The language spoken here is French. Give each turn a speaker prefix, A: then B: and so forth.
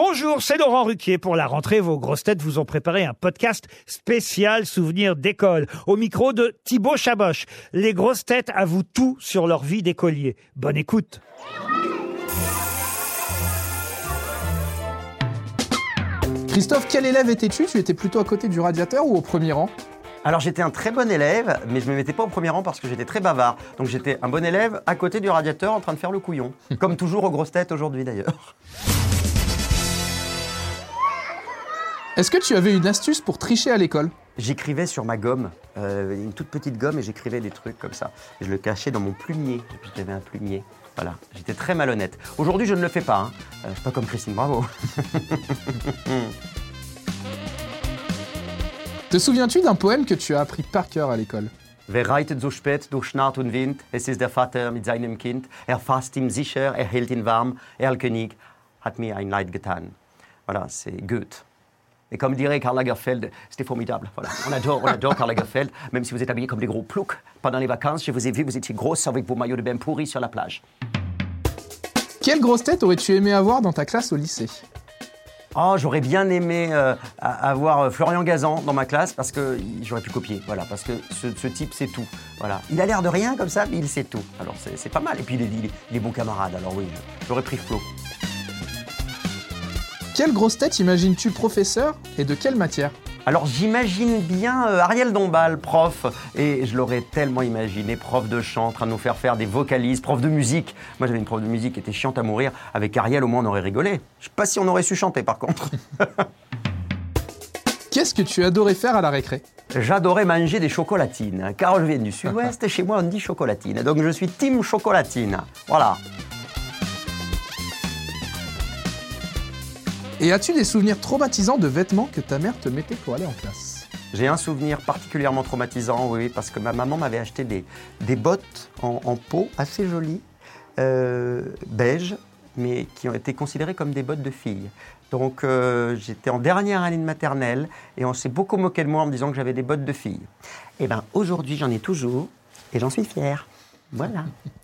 A: Bonjour, c'est Laurent Ruquier. Pour la rentrée, vos grosses têtes vous ont préparé un podcast spécial souvenir d'école. Au micro de Thibaut Chaboch. Les grosses têtes avouent tout sur leur vie d'écolier. Bonne écoute.
B: Christophe, quel élève étais-tu? Tu étais plutôt à côté du radiateur ou au premier rang?
C: Alors j'étais un très bon élève, mais je ne me mettais pas au premier rang parce que j'étais très bavard. Donc j'étais un bon élève à côté du radiateur en train de faire le couillon. Comme toujours aux grosses têtes aujourd'hui d'ailleurs.
B: Est-ce que tu avais une astuce pour tricher à l'école?
C: J'écrivais sur ma gomme, euh, une toute petite gomme, et j'écrivais des trucs comme ça. Et je le cachais dans mon plumier, puis j'avais un plumier. Voilà, j'étais très malhonnête. Aujourd'hui, je ne le fais pas. Hein. Euh, je suis pas comme Christine Bravo.
B: Te souviens-tu d'un poème que tu as appris par cœur à l'école?
C: Wer reitet so spät durch Nacht und Wind? Es ist der Vater mit seinem Kind. Er fasst ihn sicher, er hält ihn warm. Erlkönig hat mir ein Leid getan. Voilà, c'est Goethe. Et comme dirait Karl Lagerfeld, c'était formidable. Voilà. On adore, on adore Karl Lagerfeld, même si vous êtes habillés comme des gros ploucs pendant les vacances. Je vous ai vu, vous étiez grosses avec vos maillots de bain pourris sur la plage.
B: Quelle grosse tête aurais-tu aimé avoir dans ta classe au lycée?
C: Oh, j'aurais bien aimé euh, avoir euh, Florian Gazan dans ma classe parce que j'aurais pu copier. Voilà, parce que ce, ce type sait tout. Voilà, il a l'air de rien comme ça, mais il sait tout. Alors c'est pas mal. Et puis il est, il est- il est bon camarade. Alors oui, j'aurais pris Flo.
B: Quelle grosse tête imagines-tu professeur et de quelle matière?
C: Alors j'imagine bien euh, Ariel Dombal, prof, et je l'aurais tellement imaginé, prof de chant, en train de nous faire faire des vocalises, prof de musique. Moi j'avais une prof de musique qui était chiante à mourir. Avec Ariel, au moins on aurait rigolé. Je sais pas si on aurait su chanter par contre.
B: Qu'est-ce que tu adorais faire à la récré?
C: J'adorais manger des chocolatines, car je viens du sud-ouest et chez moi on dit chocolatine. Donc je suis team chocolatine. Voilà.
B: Et as-tu des souvenirs traumatisants de vêtements que ta mère te mettait pour aller en classe
C: J'ai un souvenir particulièrement traumatisant, oui, parce que ma maman m'avait acheté des, des bottes en, en peau assez jolies, euh, beige, mais qui ont été considérées comme des bottes de fille. Donc euh, j'étais en dernière année de maternelle et on s'est beaucoup moqué de moi en me disant que j'avais des bottes de fille. Et bien aujourd'hui j'en ai toujours et j'en suis fier. Voilà.